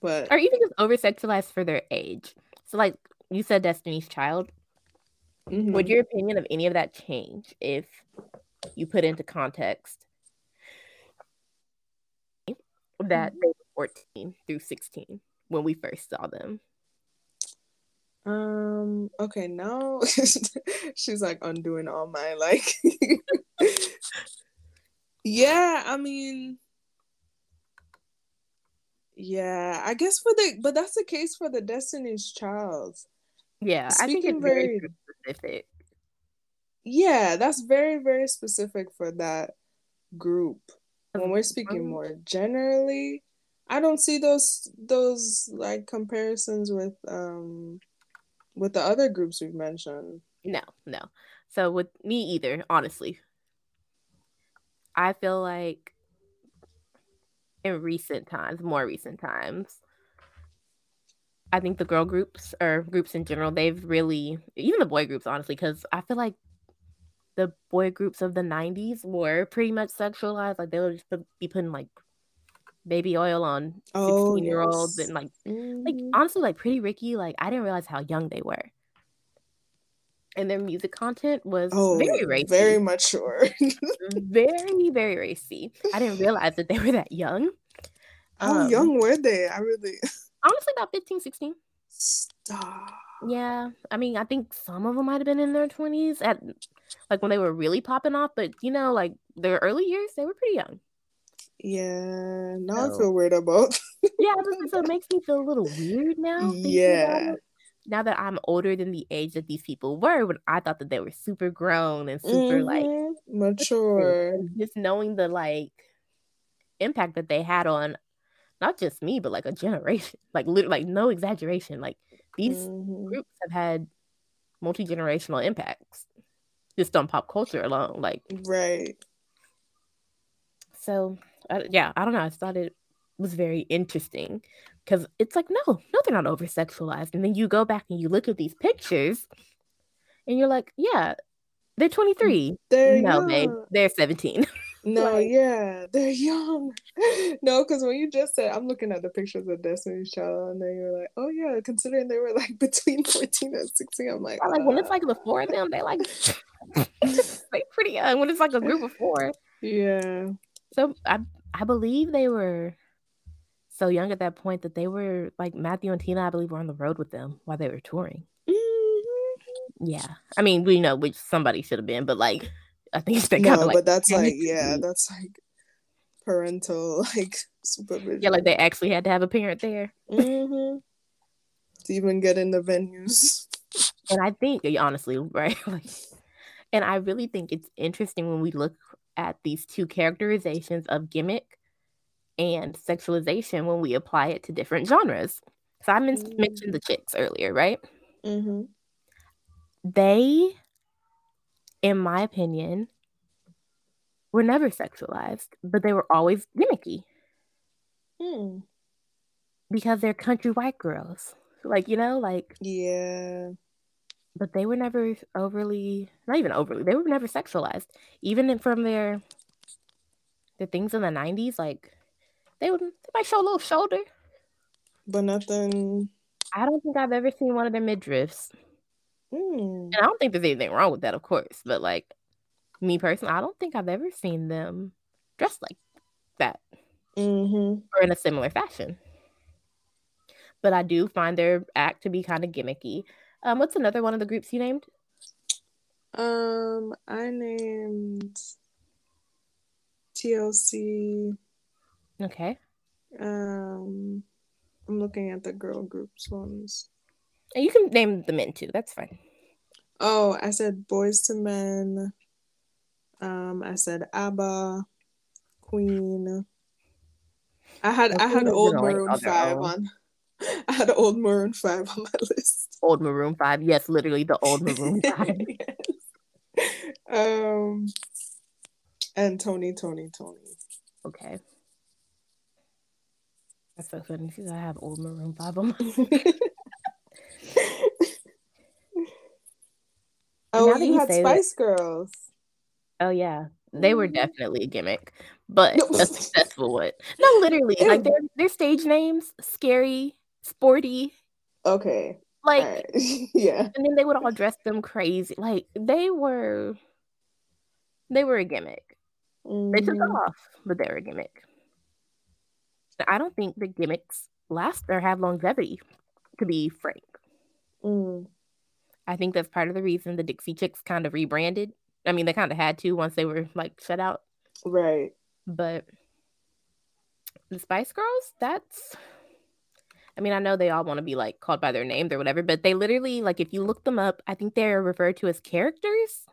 But or even just over sexualized for their age. So like you said Destiny's Child. Mm-hmm. Would your opinion of any of that change if you put into context that they were 14 through 16 when we first saw them? Um, okay, now [laughs] she's like undoing all my like [laughs] Yeah, I mean Yeah, I guess for the but that's the case for the Destiny's Child. Yeah, Speaking I think it's very, very specific. Yeah, that's very, very specific for that group. When we're speaking more generally, I don't see those those like comparisons with um with the other groups we've mentioned. No, no. So with me either, honestly. I feel like in recent times, more recent times, I think the girl groups or groups in general, they've really, even the boy groups, honestly, because I feel like the boy groups of the 90s were pretty much sexualized. Like they would just put, be putting like baby oil on 16 oh, year olds yes. and like mm-hmm. like honestly like pretty ricky like i didn't realize how young they were and their music content was oh, very racy very mature [laughs] very very racy i didn't realize that they were that young how um, young were they i really [laughs] honestly about 15 16 Stop. yeah i mean i think some of them might have been in their 20s at like when they were really popping off but you know like their early years they were pretty young yeah, now so, I feel weird about. yeah, so it makes me feel a little weird now. Yeah. Now that I'm older than the age that these people were, when I thought that they were super grown and super mm-hmm. like mature, just knowing the like impact that they had on not just me, but like a generation. [laughs] Like literally, like no exaggeration. Like these mm-hmm. groups have had multi generational impacts just on pop culture alone. Like right. So I, yeah, I don't know. I thought it was very interesting because it's like, no, no, they're not over sexualized. And then you go back and you look at these pictures and you're like, yeah, they're 23. They're no, young. babe, they're 17. [laughs] No, like, yeah, they're young. [laughs] No, because when you just said, I'm looking at the pictures of Destiny's Child, and then you're like, oh yeah, considering they were like [laughs] between 14 and 16, I'm like, like when it's like the four of them, they like, they pretty young. When it's like a group of four, yeah. So I I believe they were so young at that point that they were like Matthew and Tina, I believe, were on the road with them while they were touring. Mm-hmm. Yeah, I mean, we know which somebody should have been, but like, I think it's been no, kind of like. but that's like, yeah, that's like parental [laughs] like supervision. Yeah, like they actually had to have a parent there mm-hmm. to even get in the venues. And I think, honestly, right, [laughs] like, and I really think it's interesting when we look at these two characterizations of gimmick and sexualization when we apply it to different genres. So I mm-hmm. mentioned the chicks earlier, right? Mm-hmm. They, in my opinion, were never sexualized, but they were always gimmicky. Hmm. Because they're country white girls. Like, you know, like. Yeah but they were never overly not even overly they were never sexualized even from their the things in the 90s like they would they might show a little shoulder but nothing i don't think i've ever seen one of their midriffs mm. and i don't think there's anything wrong with that of course but like me personally i don't think i've ever seen them dressed like that mm-hmm. or in a similar fashion but i do find their act to be kind of gimmicky um, what's another one of the groups you named? Um, I named TLC. Okay. Um, I'm looking at the girl groups ones. You can name the men too. That's fine. Oh, I said Boyz II Men. Um, I said ABBA, Queen. I had I had Old Maroon Five on. [laughs] I had old Maroon Five on my list. Old Maroon Five, yes, literally the old Maroon [laughs] Five. yes. Um, and Tony, Tony, Tony. Okay. That's so funny because I have old Maroon Five on my. [laughs] oh, you, you had Spice Girls. Oh yeah, they were mm-hmm. definitely a gimmick, but a successful one. No, literally, like their their stage names, scary, sporty. Okay. Like right. [laughs] yeah. And then they would all dress them crazy. Like they were they were a gimmick. Mm. They took mm-hmm. off, but they were a gimmick. I don't think the gimmicks last or have longevity, to be frank. Mm. I think that's part of the reason the Dixie Chicks kind of rebranded. I mean, they kind of had to once they were like shut out. Right. But the Spice Girls, that's I mean, I know they all want to be like called by their names or whatever, but they literally like if you look them up, I think they're referred to as characters.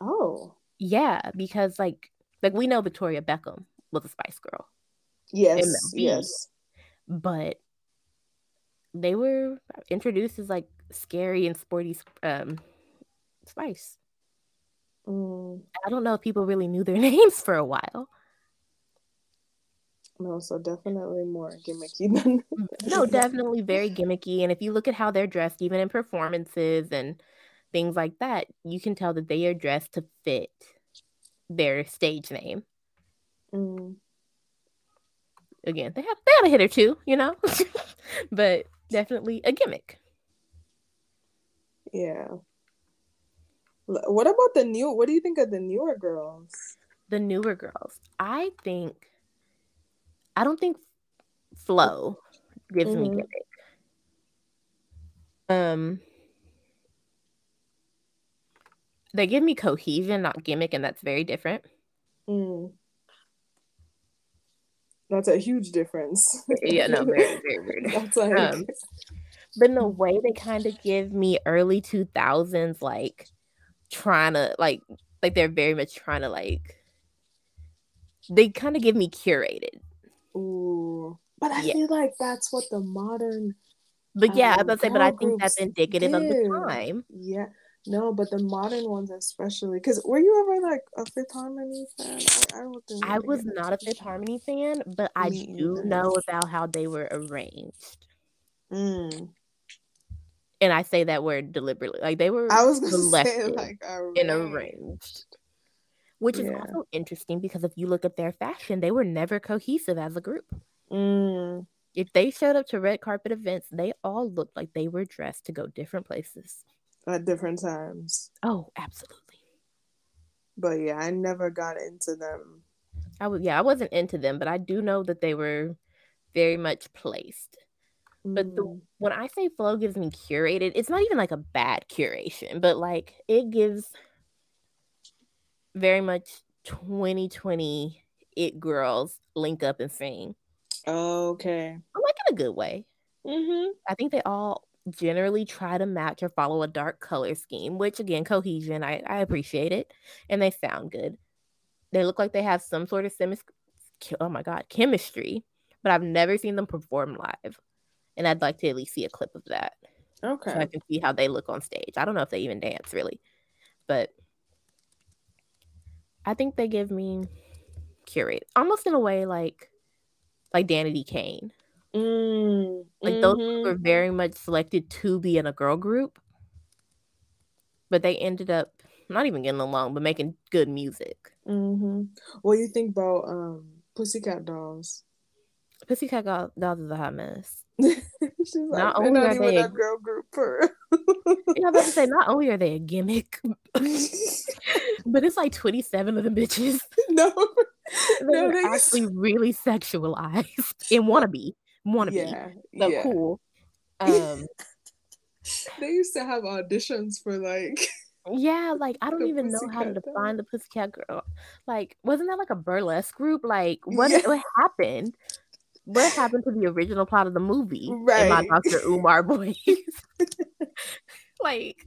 Oh. Yeah, because like like we know Victoria Beckham was a Spice Girl. Yes. Mel B, yes. But they were introduced as like scary and sporty um Spice. Mm. I don't know if people really knew their [laughs] names for a while. No, so definitely more gimmicky [laughs] than no, definitely very gimmicky. And if you look at how they're dressed, even in performances and things like that, you can tell that they are dressed to fit their stage name. Mm. Again, they have they had a hit or two, you know, [laughs] but definitely a gimmick. Yeah. What about the new? What do you think of the newer girls? The newer girls, I think I don't think Flo gives mm-hmm. me gimmick. Um, they give me cohesion, not gimmick, and that's very different. Mm. That's a huge difference. yeah, no, very, very, [laughs] very. That's like. Um, but in the way they kind of give me early two thousands, like trying to like, like they're very much trying to like. They kind of give me curated. Ooh. But I yeah. feel like that's what the modern But yeah, um, I was about to say, but I think that's indicative of the time. Yeah. No, but the modern ones especially. Because were you ever like a Fifth Harmony fan? I, I don't think I was not a Fifth Harmony fan, but I Me do either. know about how they were arranged. Mm. And I say that word deliberately. Like they were I was selected like arranged. and arranged which is also interesting because if you look at their fashion, they were never cohesive as a group. Mm. If they showed up to red carpet events, they all looked like they were dressed to go different places at different times. Oh, absolutely. But yeah, I never got into them. I was yeah, I wasn't into them, but I do know that they were very much placed. Mm. But the, mm. when I say Flo gives me curated, it's not even like a bad curation, but like it gives very much 2020 it girls link up and sing. Okay. I like in a good way. Mm-hmm. I think they all generally try to match or follow a dark color scheme, which again, cohesion, I, I appreciate it. And they sound good. They look like they have some sort of semis- oh my god, chemistry, but I've never seen them perform live. And I'd like to at least see a clip of that. Okay. So I can see how they look on stage. I don't know if they even dance really, but I think they give me curate almost in a way like like Danity Kane. Mm, like mm-hmm. those were very much selected to be in a girl group, but they ended up not even getting along, but making good music. Mm-hmm. What do you think about um, Pussycat Dolls? Pussycat Dolls is a hot mess. [laughs] She's like, not only not are they a girl group for. [laughs] yeah, I'm about to say not only are they a gimmick, [laughs] but it's like 27 of the bitches. No, they're no, actually really sexualized and wannabe, wannabe. Yeah, so yeah. cool. [laughs] Um, they used to have auditions for like. Yeah, like I don't even know how to define the Pussycat Girl. Like, wasn't that like a burlesque group? Like, what yeah. what happened? what happened to the original plot of the movie right. in my Dr. Umar [laughs] voice? [laughs] like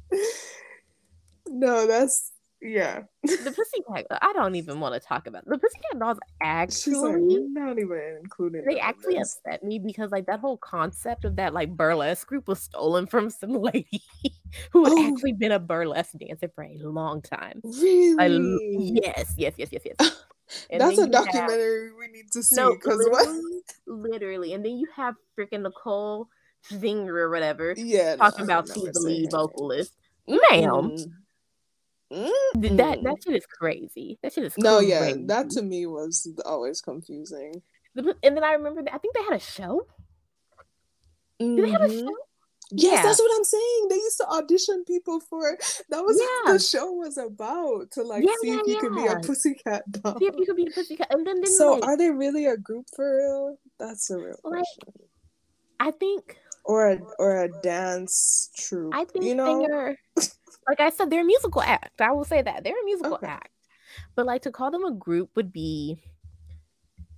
No, that's Yeah. the Pussycat. I don't even want to talk about it. the Pussycat Dolls. Actually, like, not even included. They actually this. upset me because like that whole concept of that like burlesque group was stolen from some [laughs] lady who had oh. actually been a burlesque dancer for a long time. Really? I, yes, yes, yes, yes, yes. [laughs] That's a documentary have, we need to see because no, what? Literally, and then you have freaking Nicole Zinger or whatever. Yeah, talking no, about she's the lead vocalist, mm-hmm. ma'am. Mm-hmm. That that shit is crazy. That shit is no, yeah. That to me was always confusing. And then I remember that I think they had a show. Mm-hmm. Did they have a mm-hmm. show? Yes, yeah. that's what I'm saying. They used to audition people for that was yeah. what the show was about to like yeah, see if you could be a pussycat [laughs] doll. See if you could be a pussycat. And then, then so like, are they really a group for real? That's a real like, question. I think or a or a dance troupe. I think you know? they're like I said, they're a musical act. I will say that they're a musical okay. act. But like to call them a group would be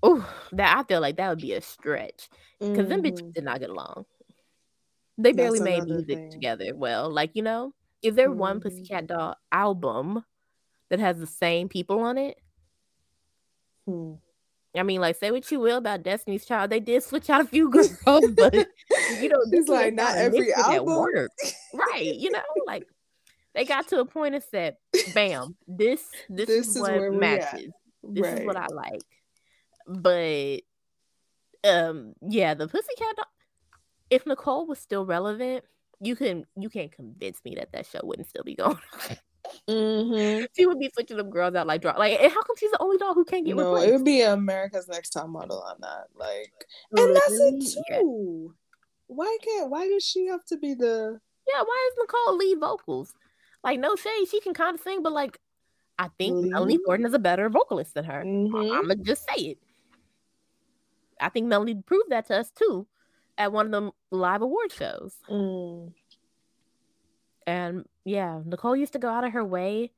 oh that I feel like that would be a stretch because mm-hmm. them bitches mm-hmm. did not get along. They barely made music thing. together. Well, like you know, is there mm-hmm. one Pussycat Doll album that has the same people on it? Hmm. I mean, like, say what you will about Destiny's Child, they did switch out a few [laughs] girls, but you know, it's like not every album, [laughs] right? You know, like they got to a point and said, "Bam, this this, this is, is what matches. This right. is what I like." But um, yeah, the Pussycat Doll. If Nicole was still relevant, you can you can't convince me that that show wouldn't still be going. Mm-hmm. [laughs] She would be switching them girls out like draw. Like, and how come she's the only dog who can't get no, replaced? it would be America's Next Top Model on that. Like, and that's it too. Why can't? Why does she have to be the? Yeah, why is Nicole lead vocals? Like, no shade, she can kind of sing, but like, I think mm-hmm. Melanie Thornton is a better vocalist than her. Mm-hmm. I'm gonna just say it. I think Melanie proved that to us too at one of the live award shows. Mm. And yeah, Nicole used to go out of her way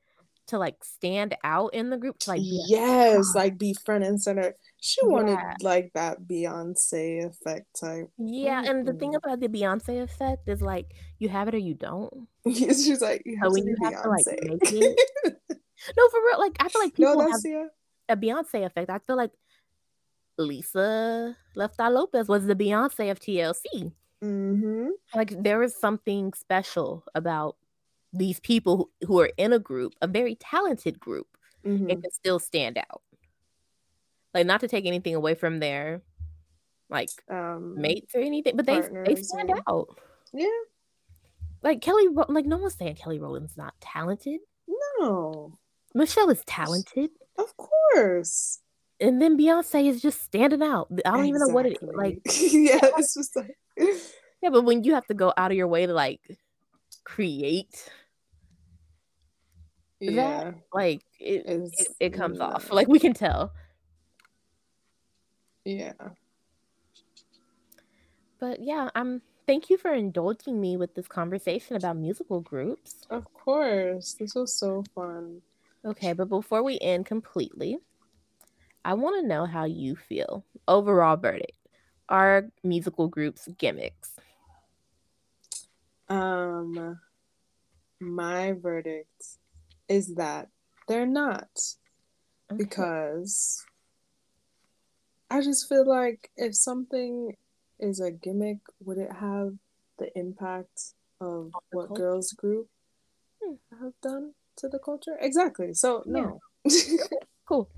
to like stand out in the group. To like yes, like be front and center. She wanted yeah. like that Beyonce effect type. Yeah, mm-hmm. and the thing about the Beyonce effect is like you have it or you don't. [laughs] She's like, you have so when you have to like make it. [laughs] no, for real. Like I feel like people no, have yeah. a Beyonce effect. I feel like Lisa Left Eye Lopez was the Beyonce of TLC. Mm-hmm. Like there is something special about these people who are in a group, a very talented group, mm-hmm. and can still stand out. Like not to take anything away from their like um, mates or anything, but they they stand out. Yeah. Like Kelly, like no one's saying Kelly Rowland's not talented. No. Michelle is talented. Of course. And then Beyonce is just standing out. I don't exactly. even know what it is. Like, [laughs] yeah, [laughs] it's just like, yeah, but when you have to go out of your way to like create yeah. that like it, it, it, comes yeah. off [laughs] like we can tell. Yeah. But yeah i'm thank you for indulging me with this conversation about musical groups. Of course. This was so fun. Okay but before we end completely i want to know how you feel. Overall verdict are musical groups gimmicks? Um my verdict is that they're not. Okay. Because I just feel like if something is a gimmick, would it have the impact of what culture. girls group hmm. have done to the culture? Exactly. So no. Yeah. [laughs] cool.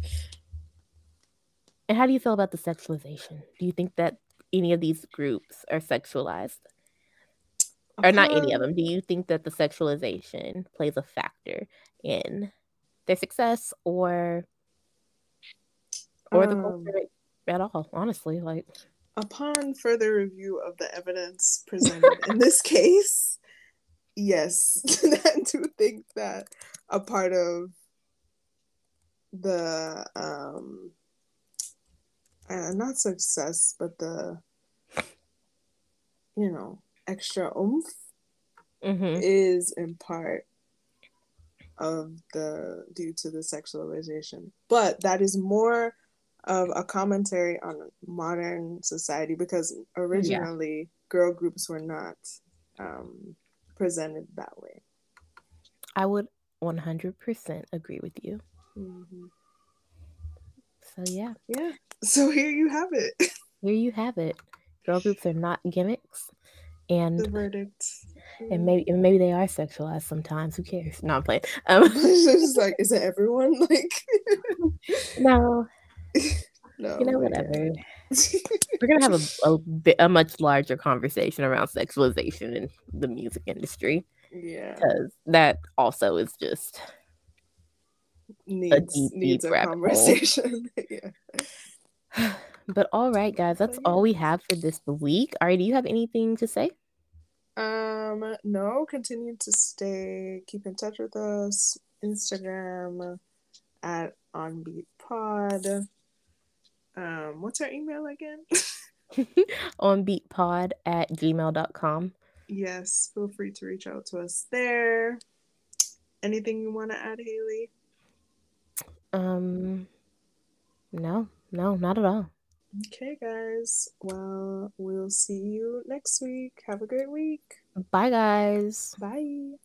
And how do you feel about the sexualization? Do you think that any of these groups are sexualized? Or not any of them. Do you think that the sexualization plays a factor in their success or or um, the culture at all honestly like? Upon further review of the evidence presented in this case yes [laughs] i do think that a part of the um uh, not success but the you know extra oomph mm-hmm. is in part of the due to the sexualization. But that is more of a commentary on modern society because originally yeah. girl groups were not um, presented that way. I would 100% agree with you. Mm-hmm. So, yeah. Yeah. So, here you have it. [laughs] Here you have it. Girl groups are not gimmicks. And the verdict. And maybe and maybe they are sexualized sometimes. Who cares? No, I'm playing. Um, [laughs] it's like, is it everyone? [laughs] Like, [laughs] no. No. You know, whatever. We're gonna have a, a bit a much larger conversation around sexualization in the music industry. Yeah, because that also is just needs a deep, needs deep a conversation. yeah. [sighs] [sighs] But all right, guys, that's all we have for this week. All right, do you have anything to say? Um, no. Continue to stay, keep in touch with us. Instagram at onbeatpod. Pod. Um, what's our email again? [laughs] onbeatpod at gmail.com. Yes, feel free to reach out to us there. Anything you want to add, Hailey? Um, no, no, not at all. Okay, guys. Well, we'll see you next week. Have a great week. Bye, guys. Bye.